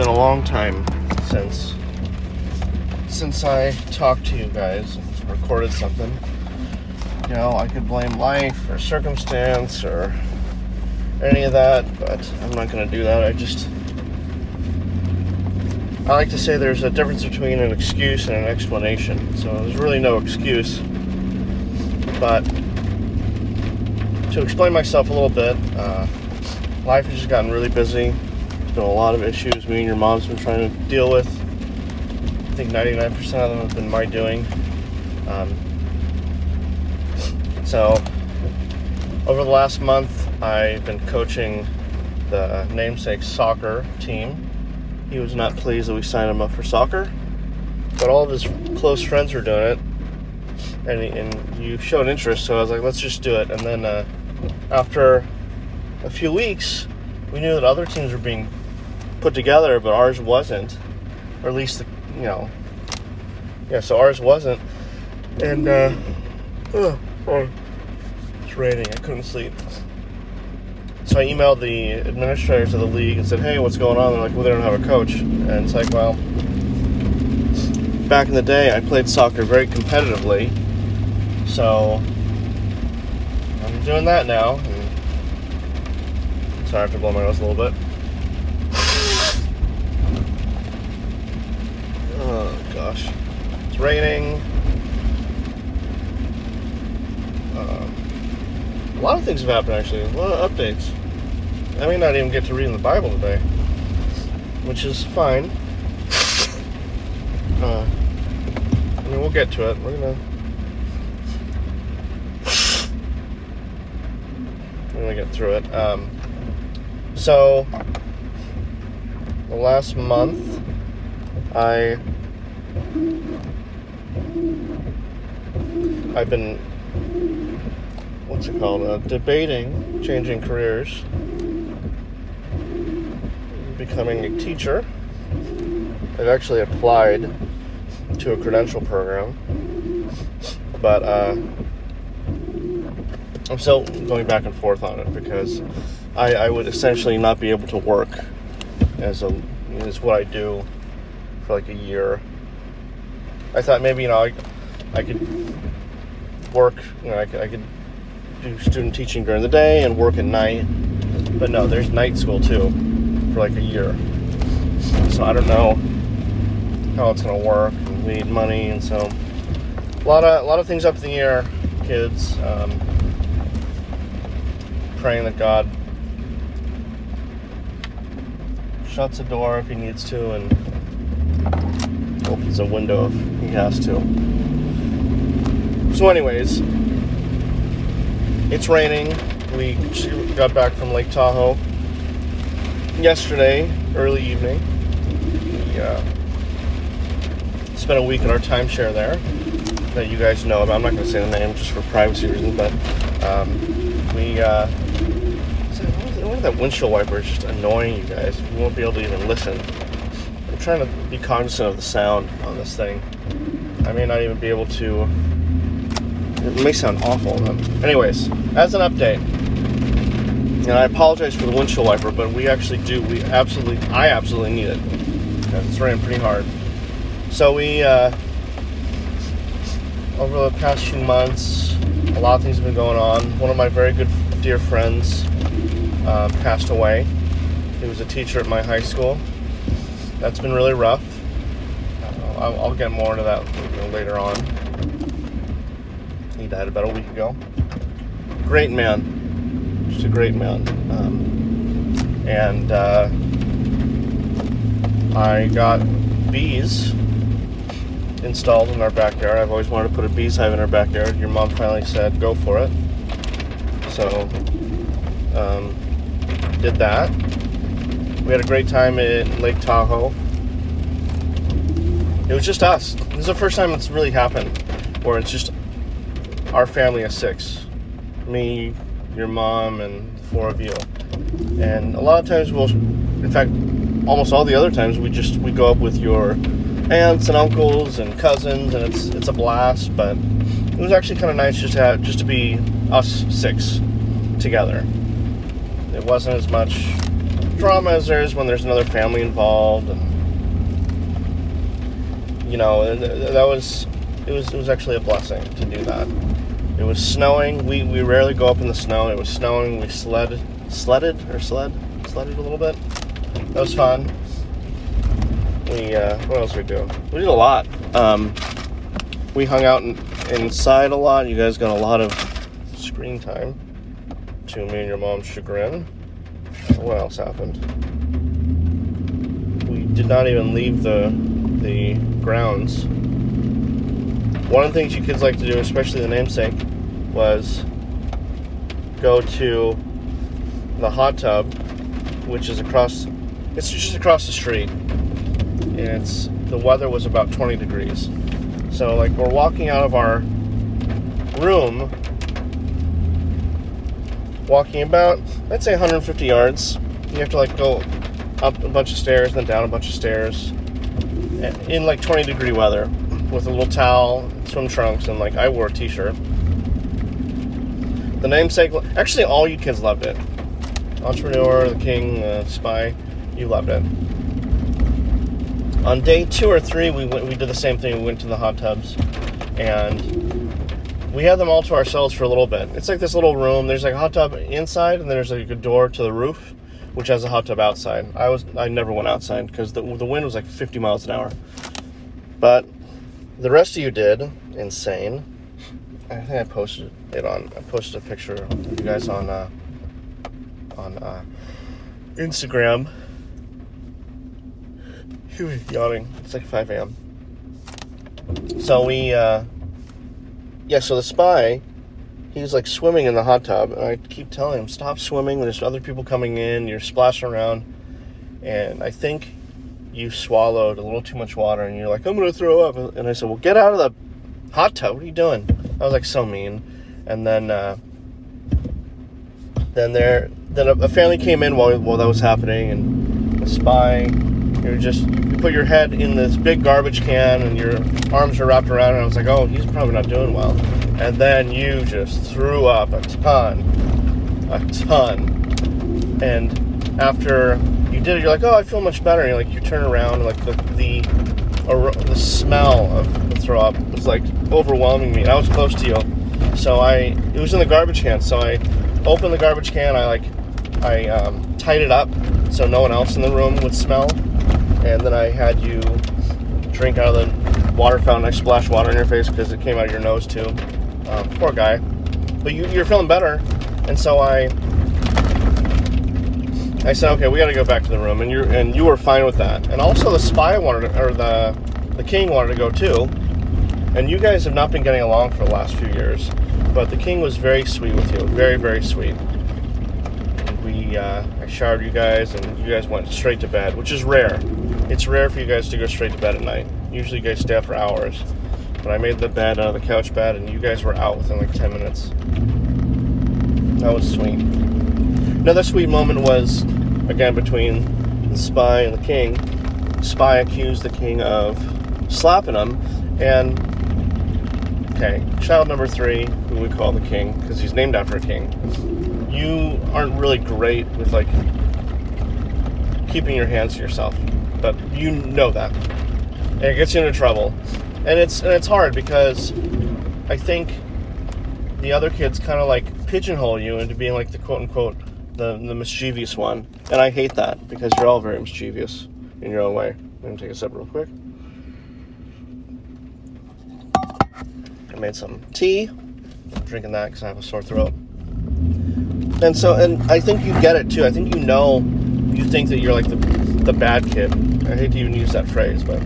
Been a long time since since I talked to you guys and recorded something. You know, I could blame life or circumstance or any of that, but I'm not going to do that. I just I like to say there's a difference between an excuse and an explanation. So there's really no excuse, but to explain myself a little bit, uh, life has just gotten really busy. There's been a lot of issues me and your mom's been trying to deal with. I think 99% of them have been my doing. Um, so, over the last month, I've been coaching the namesake soccer team. He was not pleased that we signed him up for soccer, but all of his close friends were doing it, and, and you showed interest, so I was like, let's just do it. And then uh, after a few weeks, we knew that other teams were being put together, but ours wasn't, or at least the, you know, yeah. So ours wasn't, and uh, oh, it's raining. I couldn't sleep. So I emailed the administrators of the league and said, "Hey, what's going on?" They're like, "Well, they don't have a coach," and it's like, well, back in the day, I played soccer very competitively, so I'm doing that now. Sorry, I have to blow my nose a little bit. Oh gosh, it's raining. Um, a lot of things have happened actually. A lot of updates. I may not even get to reading the Bible today, which is fine. Uh, I mean, we'll get to it. We're gonna. We're gonna get through it. Um, so, the last month, I I've been what's it called? Uh, debating changing careers, becoming a teacher. I've actually applied to a credential program, but uh, I'm still going back and forth on it because I, I would essentially not be able to work as a as what I do for like a year. I thought maybe you know I, I could work you know I could, I could do student teaching during the day and work at night, but no, there's night school too for like a year. So I don't know how it's gonna work. We need money, and so a lot of a lot of things up in the air, kids. Um, praying that God shuts a door if He needs to, and opens a window if He has to. So, anyways, it's raining. We got back from Lake Tahoe yesterday, early evening. We uh, spent a week in our timeshare there that you guys know about. I'm not going to say the name just for privacy reasons, but um, we. Uh, that windshield wiper is just annoying you guys. You won't be able to even listen. Trying to be cognizant of the sound on this thing. I may not even be able to. It may sound awful. Anyways, as an update, and I apologize for the windshield wiper, but we actually do. We absolutely, I absolutely need it it's raining pretty hard. So we, uh, over the past few months, a lot of things have been going on. One of my very good dear friends uh, passed away. He was a teacher at my high school. That's been really rough. Uh, I'll, get more into that you know, later on. He died about a week ago. Great man, just a great man. Um, and uh, I got bees installed in our backyard. I've always wanted to put a bees hive in our backyard. Your mom finally said, go for it. So, um, did that. We had a great time at Lake Tahoe. It was just us. This is the first time it's really happened where it's just our family of six me, your mom, and four of you. And a lot of times we'll, in fact, almost all the other times we just we go up with your aunts and uncles and cousins, and it's it's a blast. But it was actually kind of nice just to have, just to be us six together. It wasn't as much drama as there is when there's another family involved, and you know that was it was it was actually a blessing to do that. It was snowing. We we rarely go up in the snow. It was snowing. We sled sledded or sled sledded a little bit. That was fun. We uh, what else we do? We did a lot. Um, we hung out in, inside a lot. You guys got a lot of screen time. To me and your mom's chagrin. What else happened? We did not even leave the the grounds. One of the things you kids like to do, especially the namesake, was go to the hot tub, which is across. It's just across the street, and it's the weather was about 20 degrees. So like we're walking out of our room, walking about I'd say 150 yards. You have to like go up a bunch of stairs, and then down a bunch of stairs, in like 20 degree weather, with a little towel, swim trunks, and like I wore a t-shirt. The namesake, actually, all you kids loved it. Entrepreneur, the King, uh, Spy, you loved it. On day two or three, we went, we did the same thing. We went to the hot tubs, and we had them all to ourselves for a little bit. It's like this little room. There's like a hot tub inside, and then there's like a door to the roof, which has a hot tub outside. I was I never went outside because the the wind was like 50 miles an hour. But the rest of you did insane. I think I posted it on. I posted a picture of you guys on uh, on uh, Instagram. He was yawning. It's like 5 a.m. So we, uh, yeah. So the spy, he was like swimming in the hot tub, and I keep telling him, "Stop swimming. There's other people coming in. You're splashing around." And I think you swallowed a little too much water, and you're like, "I'm gonna throw up." And I said, "Well, get out of the hot tub. What are you doing?" I was like so mean. And then, uh, then there, then a, a family came in while while that was happening, and the spy, you just put your head in this big garbage can, and your arms are wrapped around, and I was like, "Oh, he's probably not doing well." And then you just threw up a ton, a ton, and after you did it, you're like, "Oh, I feel much better." And like, you turn around, and like the the the smell of the throw up was like overwhelming me. I was close to you, so I it was in the garbage can. So I opened the garbage can. I like I um, tied it up so no one else in the room would smell, and then I had you drink out of the water fountain. I splashed water in your face because it came out of your nose too. Um, poor guy, but you, you're feeling better, and so I I said, okay, we got to go back to the room, and you and you were fine with that. And also, the spy wanted, to, or the the king wanted to go too. And you guys have not been getting along for the last few years, but the king was very sweet with you, very very sweet. And we, uh, I showered you guys, and you guys went straight to bed, which is rare. It's rare for you guys to go straight to bed at night. Usually, you guys stay up for hours. But I made the bed out of the couch bed, and you guys were out within like 10 minutes. That was sweet. Another sweet moment was, again, between the spy and the king. Spy accused the king of slapping him, and okay, child number three, who we call the king because he's named after a king. You aren't really great with like keeping your hands to yourself, but you know that, and it gets you into trouble, and it's and it's hard because I think the other kids kind of like pigeonhole you into being like the quote unquote the, the mischievous one. And I hate that because you're all very mischievous in your own way. Let me take a sip real quick. I made some tea. I'm drinking that because I have a sore throat. And so, and I think you get it too. I think you know, you think that you're like the, the bad kid. I hate to even use that phrase, but,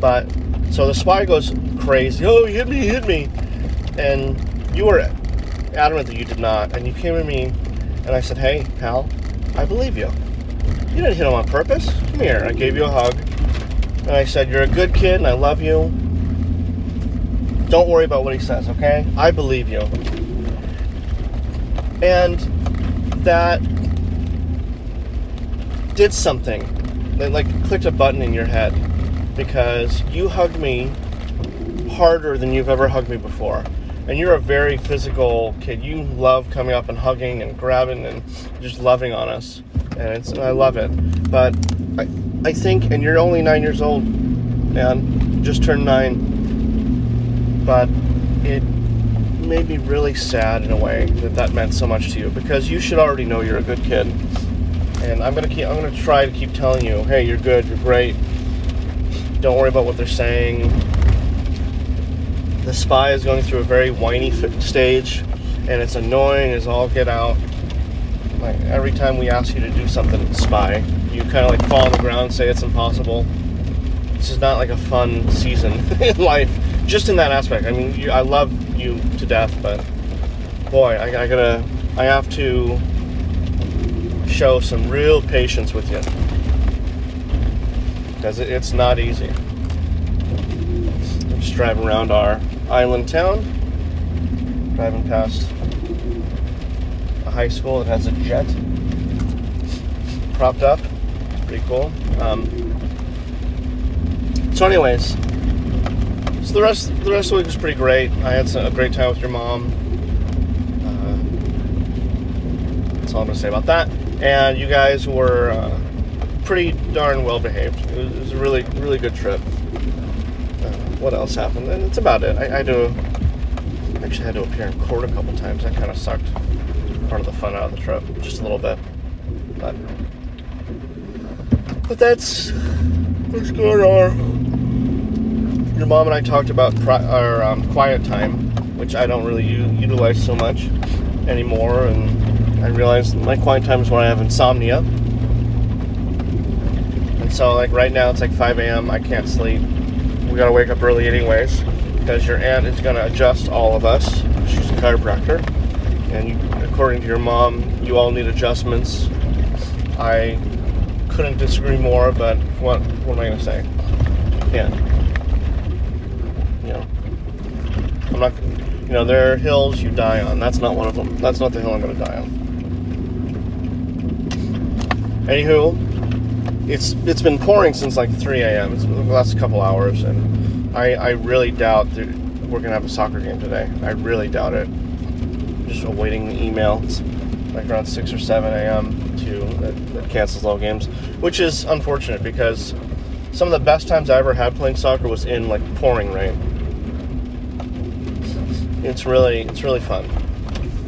but, so the spy goes crazy. Oh, hit me, hit me. And you were adamant that you did not. And you came to me and I said, Hey, pal, I believe you. You didn't hit him on purpose. Come here. I gave you a hug. And I said, You're a good kid and I love you. Don't worry about what he says, okay? I believe you. And that did something. It like clicked a button in your head because you hugged me harder than you've ever hugged me before and you're a very physical kid. You love coming up and hugging and grabbing and just loving on us. and it's I love it. But I I think, and you're only nine years old, man, just turned nine. But it made me really sad in a way that that meant so much to you because you should already know you're a good kid. And I'm gonna keep. I'm gonna try to keep telling you, hey, you're good, you're great. Don't worry about what they're saying. The spy is going through a very whiny stage, and it's annoying as all get out. Like every time we ask you to do something, spy, you kind of like fall on the ground say it's impossible. This is not like a fun season in life, just in that aspect. I mean, you, I love you to death, but boy, I, I gotta, I have to show some real patience with you because it's not easy. I'm just driving around our island town, driving past a high school that has a jet propped up. Pretty cool. Um, so, anyways, so the rest the rest of the week was pretty great. I had a great time with your mom. Uh, that's all I'm gonna say about that. And you guys were uh, pretty darn well behaved. It was, it was, a really really good trip. Uh, what else happened? And it's about it. I, I to actually had to appear in court a couple times. That kind of sucked part of the fun out of the trip, just a little bit. But but that's what's going on your mom and I talked about pri- our um, quiet time, which I don't really u- utilize so much anymore, and I realize my quiet time is when I have insomnia. And so, like right now, it's like 5 a.m. I can't sleep. We gotta wake up early, anyways, because your aunt is gonna adjust all of us. She's a chiropractor, and you, according to your mom, you all need adjustments. I couldn't disagree more, but what what am I gonna say? Yeah you know, I'm not, you know, there are hills you die on. That's not one of them. That's not the hill I'm to die on. Anywho, it's it's been pouring since like 3 a.m. It's the last couple hours, and I I really doubt that we're gonna have a soccer game today. I really doubt it. Just awaiting the email. Like around 6 or 7 a.m. to that, that cancels all games, which is unfortunate because some of the best times I ever had playing soccer was in like pouring rain it's really it's really fun.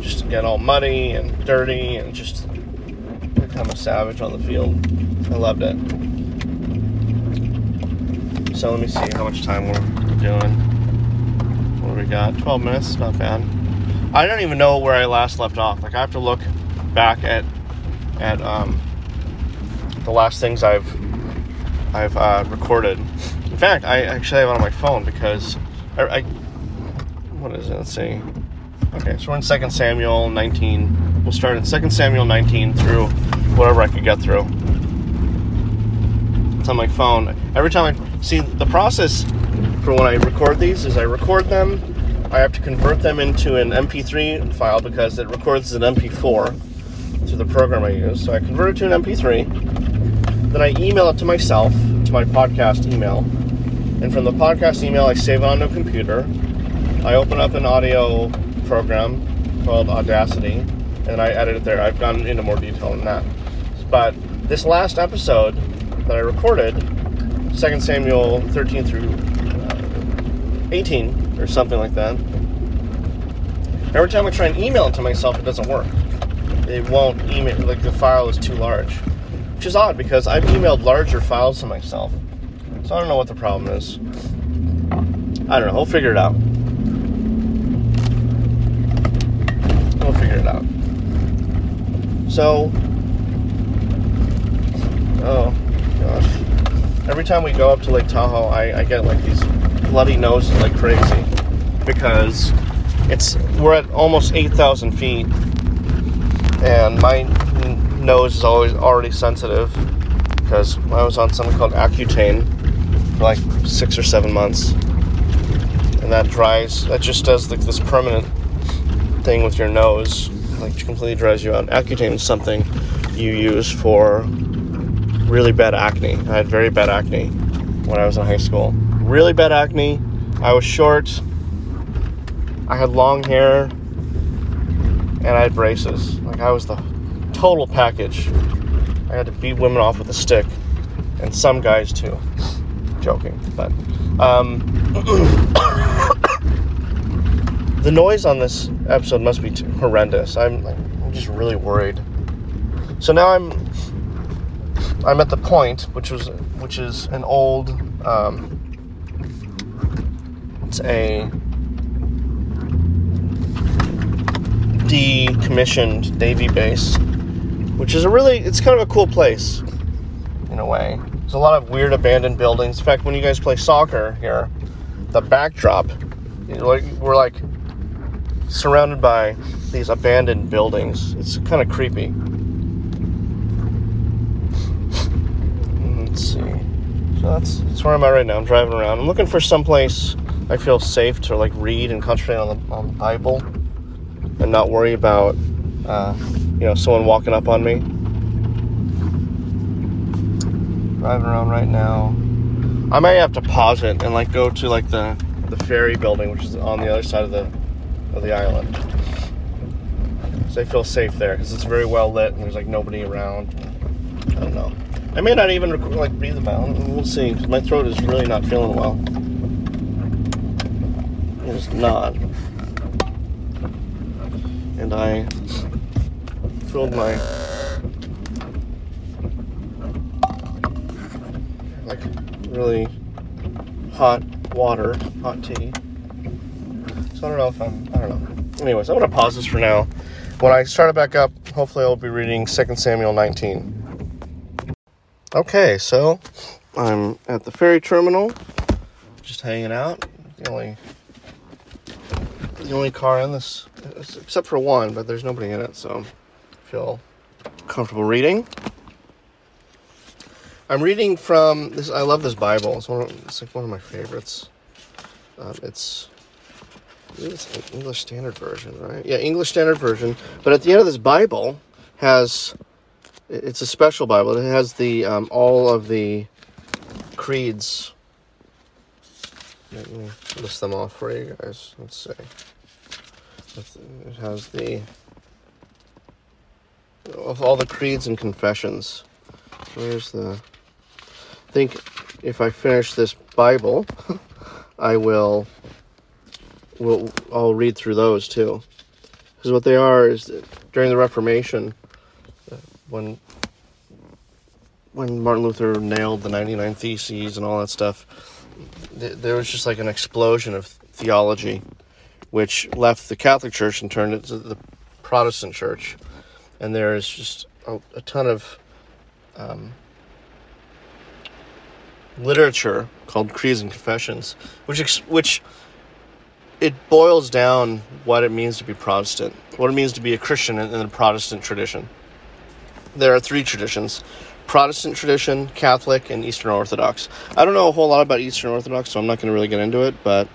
Just to get all muddy and dirty and just become a savage on the field. I loved it. So let me see how much time we're doing. What do we got? 12 minutes, not bad. I don't even know where I last left off. Like I have to look back at at um, the last things I've I've uh, recorded. In fact, I actually have it on my phone because I, I what is it? Let's see. Okay, so we're in Second Samuel 19. We'll start in Second Samuel 19 through whatever I could get through. It's on my phone. Every time I see the process for when I record these is I record them. I have to convert them into an MP3 file because it records an MP4 through the program I use. So I convert it to an MP3. Then I email it to myself, to my podcast email. And from the podcast email, I save it on a computer I open up an audio program called Audacity and I edit it there. I've gone into more detail than that. But this last episode that I recorded, 2 Samuel 13 through uh, 18 or something like that, every time I try and email it to myself, it doesn't work. It won't email, like the file is too large. Which is odd because I've emailed larger files to myself. So I don't know what the problem is. I don't know. We'll figure it out. We'll figure it out. So, oh gosh, every time we go up to Lake Tahoe, I, I get like these bloody noses like crazy. Because it's we're at almost eight thousand feet, and my nose is always already sensitive. Because I was on something called Accutane for like six or seven months, and that dries. That just does like this permanent thing with your nose, like completely dries you out. Accutane is something you use for really bad acne. I had very bad acne when I was in high school. Really bad acne. I was short. I had long hair. And I had braces. Like I was the total package. I had to beat women off with a stick, and some guys too. Joking, but um, the noise on this episode must be horrendous. I'm, I'm just really worried. So now I'm I'm at the point, which was which is an old um, it's a decommissioned Navy base, which is a really, it's kind of a cool place in a way. There's a lot of weird abandoned buildings. In fact, when you guys play soccer here, the backdrop, like, we're like surrounded by these abandoned buildings. It's kind of creepy. Let's see. So that's, that's where I'm at right now. I'm driving around. I'm looking for some place I feel safe to like read and concentrate on the, on the Bible and not worry about uh, you know someone walking up on me. Driving around right now. I may have to pause it and like go to like the the ferry building, which is on the other side of the of the island. So I feel safe there because it's very well lit and there's like nobody around. I don't know. I may not even like breathe about. We'll see. My throat is really not feeling well. It is not and I filled my like really hot water, hot tea. So I don't know if I'm, I don't know. Anyways, I'm going to pause this for now. When I start it back up, hopefully I'll be reading 2 Samuel 19. Okay, so I'm at the ferry terminal, just hanging out. The only the only car in this, except for one, but there's nobody in it, so I feel comfortable reading. I'm reading from this. I love this Bible. It's one. Of, it's like one of my favorites. Um, it's it's English Standard Version, right? Yeah, English Standard Version. But at the end of this Bible has it's a special Bible. It has the um, all of the creeds. Let me list them off for you guys. Let's see. It has the all the creeds and confessions. Where's the? I think if I finish this Bible, I will. Will I'll read through those too, because what they are is during the Reformation, uh, when when Martin Luther nailed the 99 Theses and all that stuff, there was just like an explosion of theology which left the Catholic Church and turned it to the Protestant Church. And there is just a, a ton of um, literature called Creeds and Confessions, which which it boils down what it means to be Protestant, what it means to be a Christian in, in the Protestant tradition. There are three traditions Protestant tradition, Catholic, and Eastern Orthodox. I don't know a whole lot about Eastern Orthodox, so I'm not going to really get into it, but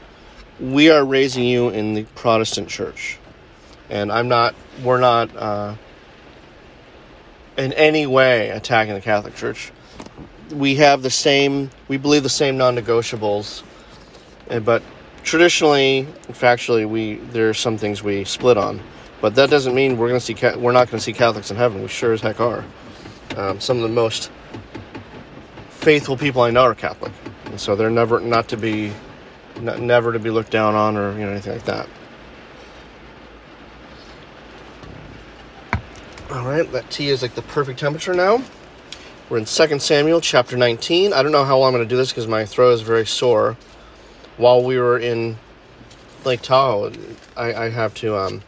we are raising you in the Protestant church. And I'm not, we're not uh, in any way attacking the Catholic Church. We have the same, we believe the same non negotiables, but traditionally, factually, we there are some things we split on. But that doesn't mean we're going to see we're not going to see Catholics in heaven. We sure as heck are. Um, some of the most faithful people I know are Catholic, and so they're never not to be N- never to be looked down on or you know anything like that. All right, that tea is like the perfect temperature now. We're in 2 Samuel chapter 19. I don't know how long I'm going to do this because my throat is very sore. While we were in Lake Tahoe, I, I have to um,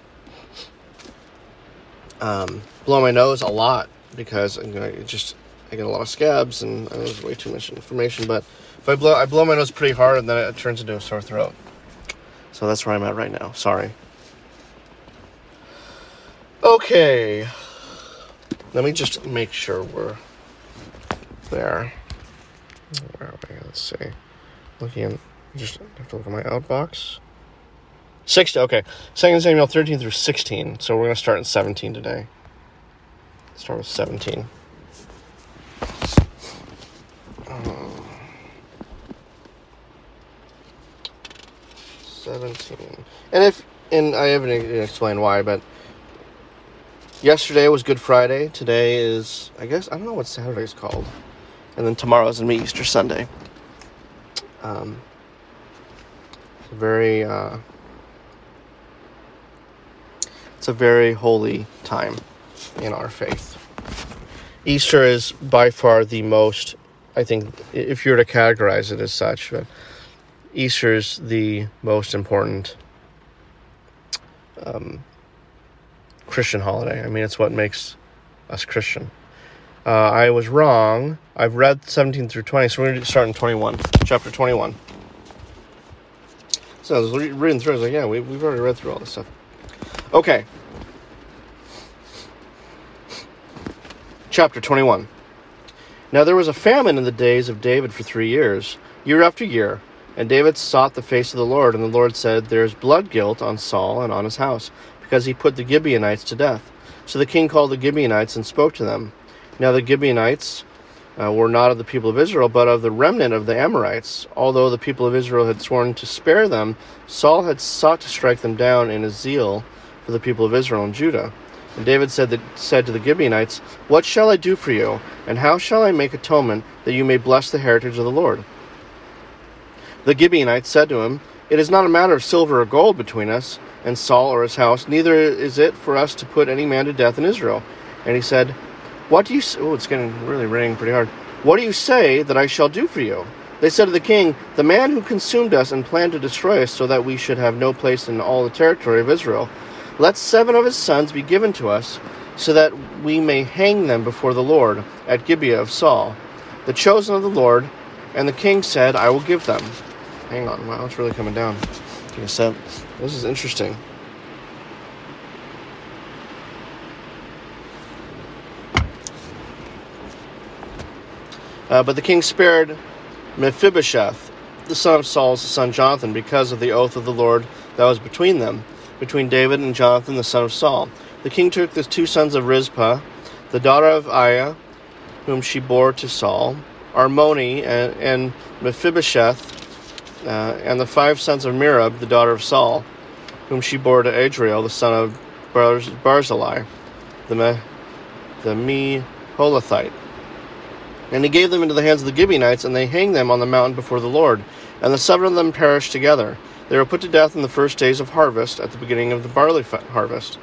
um, blow my nose a lot because it just I get a lot of scabs and uh, there's way too much information. But if I blow, I blow my nose pretty hard, and then it turns into a sore throat. So that's where I'm at right now. Sorry. Okay. Let me just make sure we're there. Where are we? Let's see. Looking in, just have to look at my outbox. 60, okay. 2 Samuel 13 through 16. So we're going to start at 17 today. Start with 17. 17. And if, and I haven't explained why, but yesterday was Good Friday. Today is, I guess, I don't know what Saturday is called. And then tomorrow is going to be Easter Sunday. Um, it's a very, uh, it's a very holy time in our faith. Easter is by far the most, I think, if you were to categorize it as such, but Easter is the most important um, Christian holiday. I mean, it's what makes us Christian. Uh, I was wrong. I've read 17 through 20, so we're going to start in 21, chapter 21. So I was reading through, I was like, yeah, we, we've already read through all this stuff. Okay. Chapter 21. Now there was a famine in the days of David for three years, year after year. And David sought the face of the Lord, and the Lord said, There is blood guilt on Saul and on his house, because he put the Gibeonites to death. So the king called the Gibeonites and spoke to them. Now the Gibeonites uh, were not of the people of Israel, but of the remnant of the Amorites. Although the people of Israel had sworn to spare them, Saul had sought to strike them down in his zeal for the people of Israel and Judah. And David said, that, said to the Gibeonites, What shall I do for you, and how shall I make atonement that you may bless the heritage of the Lord? The Gibeonites said to him, It is not a matter of silver or gold between us and Saul or his house, neither is it for us to put any man to death in Israel. And he said, What do you say? Oh, it's getting really raining pretty hard. What do you say that I shall do for you? They said to the king, The man who consumed us and planned to destroy us so that we should have no place in all the territory of Israel, let seven of his sons be given to us, so that we may hang them before the Lord at Gibeah of Saul, the chosen of the Lord. And the king said, I will give them. Hang on, wow, it's really coming down. Give a sec. This is interesting. Uh, but the king spared Mephibosheth, the son of Saul's son Jonathan, because of the oath of the Lord that was between them, between David and Jonathan, the son of Saul. The king took the two sons of Rizpah, the daughter of Aiah, whom she bore to Saul, Armoni and, and Mephibosheth, uh, and the five sons of Merab, the daughter of Saul, whom she bore to Adriel, the son of Barzillai, the, Me- the Meholathite. And he gave them into the hands of the Gibeonites, and they hanged them on the mountain before the Lord. And the seven of them perished together. They were put to death in the first days of harvest, at the beginning of the barley harvest.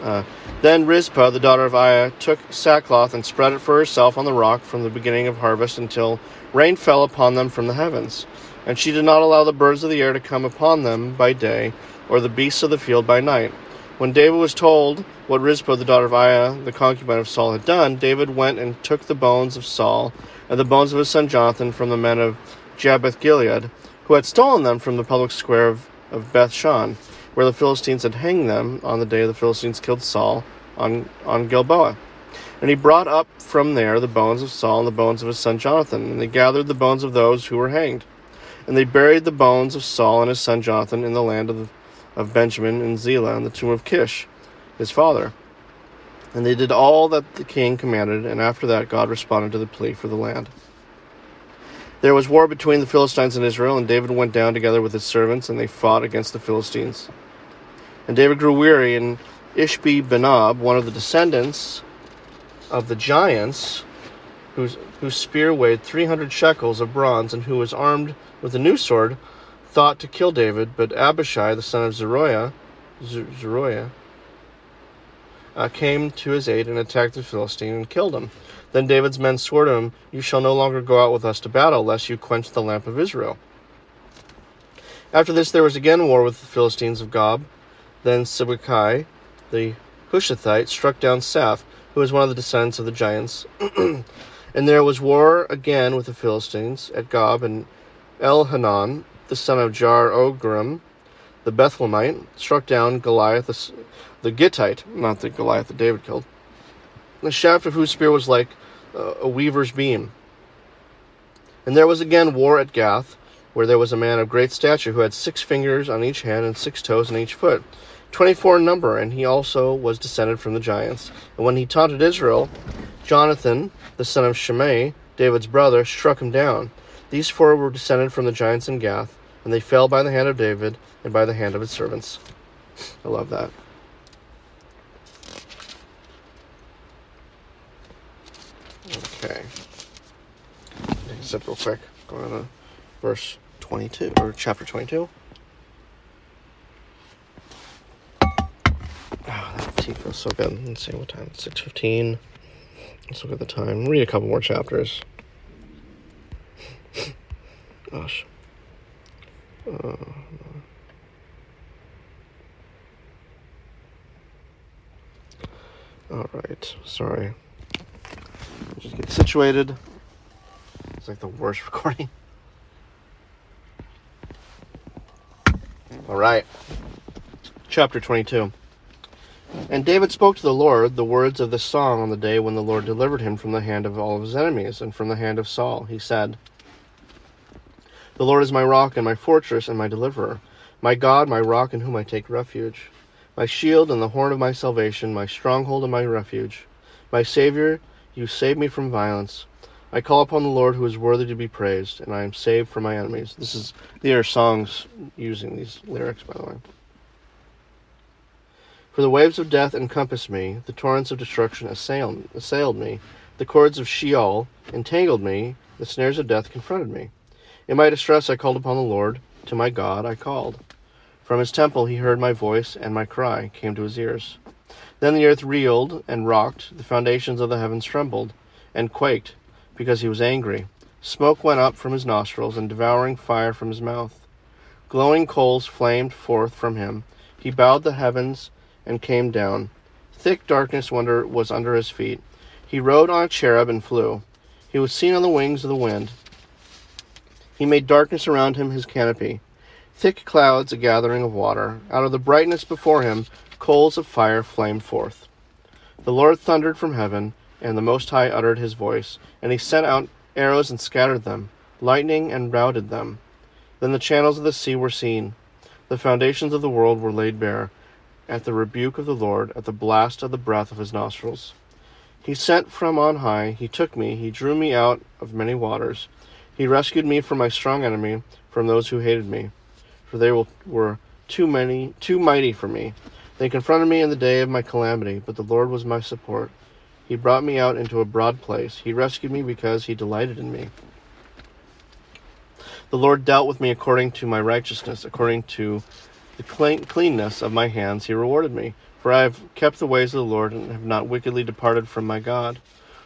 Uh, then Rizpah, the daughter of Aiah, took sackcloth and spread it for herself on the rock from the beginning of harvest until rain fell upon them from the heavens. And she did not allow the birds of the air to come upon them by day, or the beasts of the field by night. When David was told what Rizpah, the daughter of Aiah, the concubine of Saul, had done, David went and took the bones of Saul and the bones of his son Jonathan from the men of Jabesh Gilead, who had stolen them from the public square of, of Beth Shan, where the Philistines had hanged them on the day the Philistines killed Saul on, on Gilboa. And he brought up from there the bones of Saul and the bones of his son Jonathan, and they gathered the bones of those who were hanged. And they buried the bones of Saul and his son Jonathan in the land of, of Benjamin and Zelah, in the tomb of Kish, his father. And they did all that the king commanded, and after that God responded to the plea for the land. There was war between the Philistines and Israel, and David went down together with his servants, and they fought against the Philistines. And David grew weary, and Ishbi Benob, one of the descendants of the giants, whose, whose spear weighed 300 shekels of bronze, and who was armed with a new sword, thought to kill David, but Abishai, the son of Zeruiah, Zeruiah uh, came to his aid and attacked the Philistine and killed him. Then David's men swore to him, You shall no longer go out with us to battle, lest you quench the lamp of Israel. After this, there was again war with the Philistines of Gob. Then Sibbecai, the Hushathite, struck down Saph, who was one of the descendants of the giants. and there was war again with the Philistines at Gob, and Elhanan, the son of Jaare-oregim, the Bethlehemite, struck down Goliath, the, the Gittite, not the Goliath that David killed, the shaft of whose spear was like uh, a weaver's beam. And there was again war at Gath, where there was a man of great stature who had six fingers on each hand and six toes on each foot, twenty four in number, and he also was descended from the giants. And when he taunted Israel, Jonathan, the son of Shimei, David's brother, struck him down. These four were descended from the giants in Gath, and they fell by the hand of David and by the hand of his servants. I love that. Okay. Zip real quick, going to verse 22 or chapter 22. Oh, that tea feels so good. Let's see what time. It's 6.15. Let's look at the time. Read a couple more chapters. Gosh. Uh, all right. Sorry. Just get situated. It's like the worst recording. All right. Chapter 22. And David spoke to the Lord the words of this song on the day when the Lord delivered him from the hand of all of his enemies and from the hand of Saul. He said, The Lord is my rock and my fortress and my deliverer, my God, my rock in whom I take refuge, my shield and the horn of my salvation, my stronghold and my refuge, my Savior, you save me from violence. I call upon the Lord who is worthy to be praised, and I am saved from my enemies. This is these are songs using these lyrics, by the way. For the waves of death encompassed me, the torrents of destruction assailed, assailed me, the cords of Sheol entangled me, the snares of death confronted me. In my distress I called upon the Lord, to my God I called. From his temple he heard my voice, and my cry came to his ears. Then the earth reeled and rocked, the foundations of the heavens trembled and quaked, because he was angry. Smoke went up from his nostrils, and devouring fire from his mouth. Glowing coals flamed forth from him. He bowed the heavens and came down. Thick darkness was under his feet. He rode on a cherub and flew. He was seen on the wings of the wind. He made darkness around him his canopy. Thick clouds, a gathering of water. Out of the brightness before him, coals of fire flamed forth. The Lord thundered from heaven, and the Most High uttered his voice, and he sent out arrows and scattered them, lightning and routed them. Then the channels of the sea were seen. The foundations of the world were laid bare at the rebuke of the Lord, at the blast of the breath of his nostrils. He sent from on high, he took me, he drew me out of many waters. He rescued me from my strong enemy, from those who hated me. For they were too many, too mighty for me. They confronted me in the day of my calamity, but the Lord was my support. He brought me out into a broad place. He rescued me because he delighted in me. The Lord dealt with me according to my righteousness, according to the clean, cleanness of my hands he rewarded me. For I have kept the ways of the Lord, and have not wickedly departed from my God.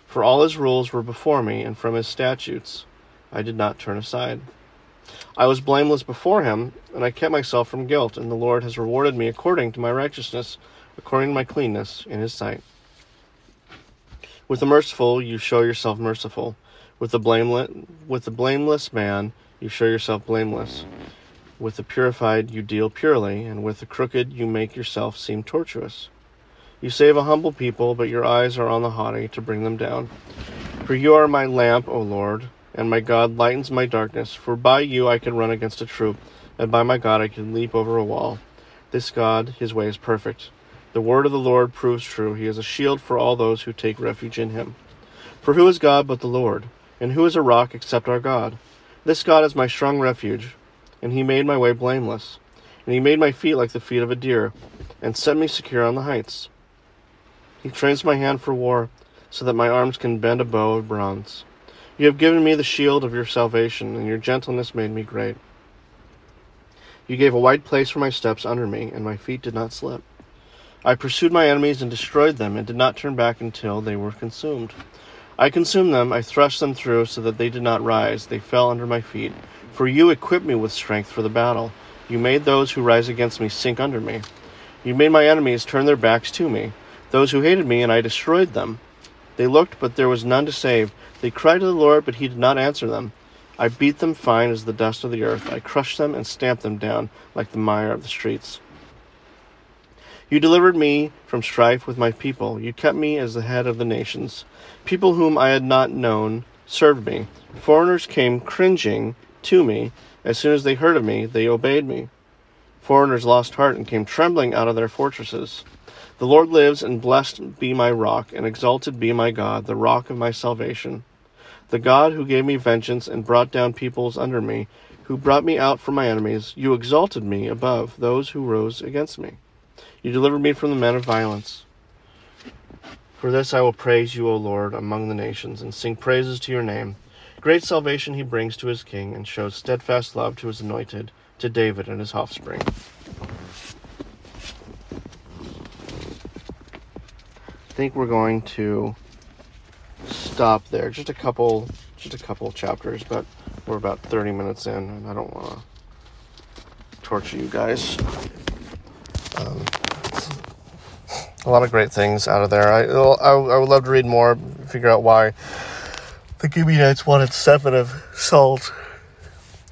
For all his rules were before me, and from his statutes I did not turn aside. I was blameless before him, and I kept myself from guilt, and the Lord has rewarded me according to my righteousness, according to my cleanness in his sight. With the merciful you show yourself merciful. With the blameless, with the blameless man you show yourself blameless. With the purified you deal purely, and with the crooked you make yourself seem tortuous. You save a humble people, but your eyes are on the haughty to bring them down. For you are my lamp, O Lord, and my God lightens my darkness. For by you I can run against a troop, and by my God I can leap over a wall. This God, his way is perfect. The word of the Lord proves true. He is a shield for all those who take refuge in him. For who is God but the Lord? And who is a rock except our God? This God is my strong refuge and he made my way blameless. And he made my feet like the feet of a deer, and set me secure on the heights. He trains my hand for war, so that my arms can bend a bow of bronze. You have given me the shield of your salvation, and your gentleness made me great. You gave a wide place for my steps under me, and my feet did not slip. I pursued my enemies and destroyed them, and did not turn back until they were consumed. I consumed them, I thrust them through, so that they did not rise. They fell under my feet. For you equipped me with strength for the battle. You made those who rise against me sink under me. You made my enemies turn their backs to me, those who hated me, and I destroyed them. They looked, but there was none to save. They cried to the Lord, but he did not answer them. I beat them fine as the dust of the earth. I crushed them and stamped them down like the mire of the streets. You delivered me from strife with my people. You kept me as the head of the nations. People whom I had not known served me. Foreigners came cringing to me. As soon as they heard of me, they obeyed me. Foreigners lost heart and came trembling out of their fortresses. The Lord lives, and blessed be my rock, and exalted be my God, the rock of my salvation. The God who gave me vengeance and brought down peoples under me, who brought me out from my enemies, you exalted me above those who rose against me. You delivered me from the men of violence, For this I will praise you, O Lord, among the nations, and sing praises to your name. Great salvation he brings to his king, and shows steadfast love to his anointed, to David and his offspring. I think we're going to stop there. Just a couple, just a couple chapters, but we're about 30 minutes in, and I don't want to torture you guys. Um, a lot of great things out of there. I, I, I would love to read more, figure out why the Gibeonites wanted seven of Saul's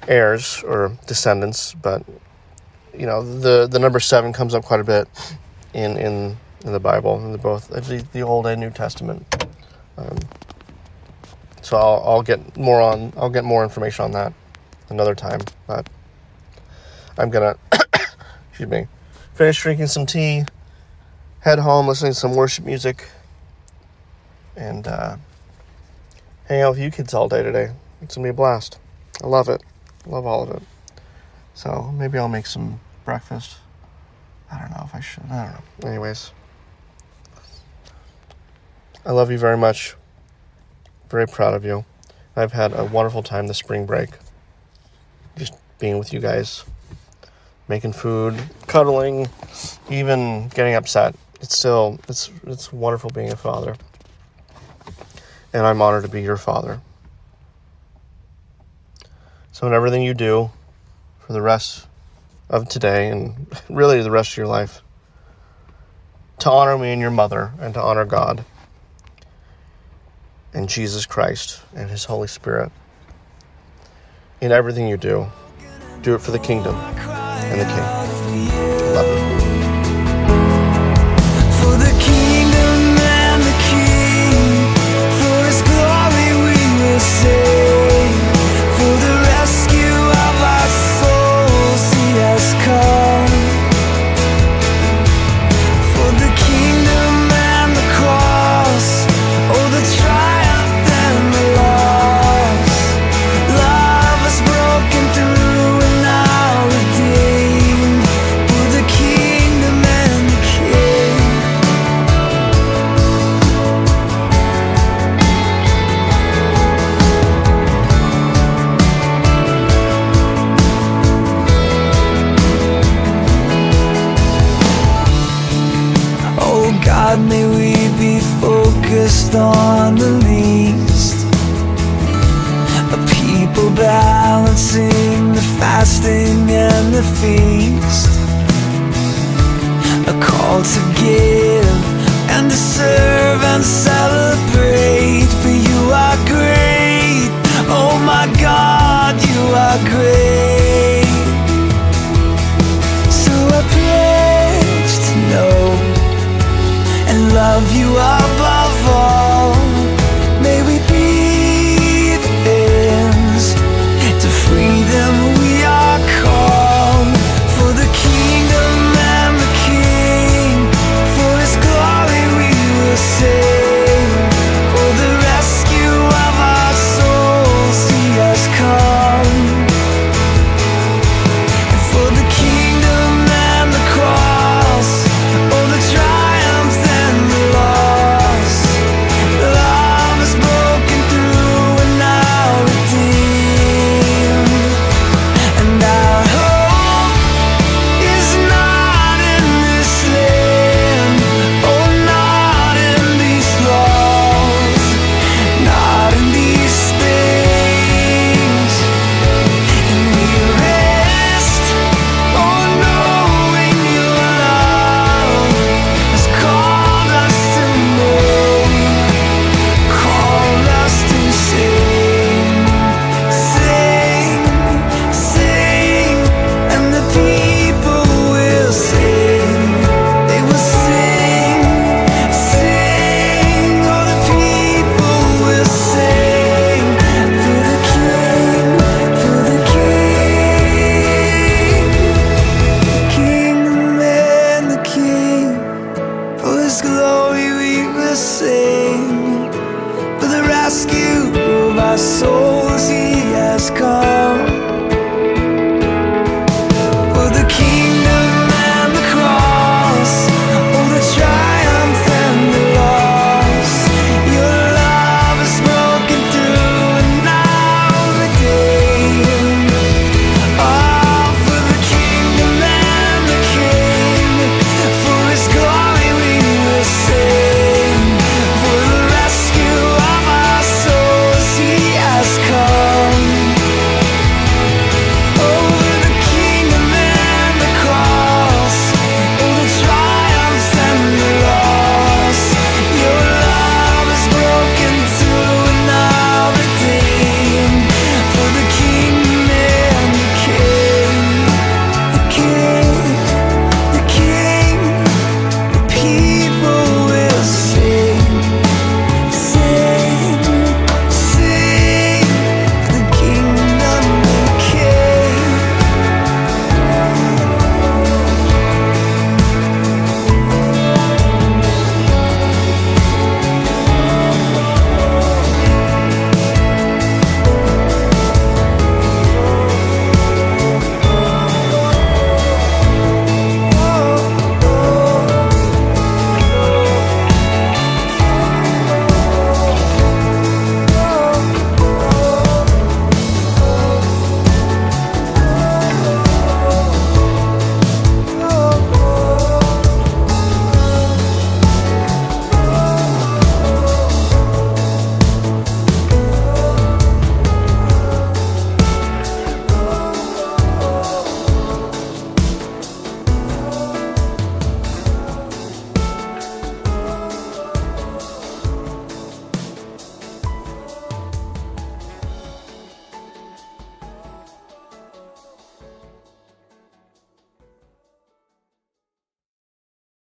heirs or descendants, but you know the the number seven comes up quite a bit in in, in the Bible, in the both the, the Old and New Testament. Um, so I'll, I'll get more on I'll get more information on that another time, but I'm gonna excuse me finish drinking some tea head home, listening to some worship music, and uh, hang out with you kids all day today. It's gonna be a blast. I love it. Love all of it. So maybe I'll make some breakfast. I don't know if I should. I don't know. Anyways, I love you very much. Very proud of you. I've had a wonderful time this spring break. Just being with you guys, making food, cuddling, even getting upset it's still it's it's wonderful being a father and i'm honored to be your father so in everything you do for the rest of today and really the rest of your life to honor me and your mother and to honor god and jesus christ and his holy spirit. In everything you do do it for the kingdom and the king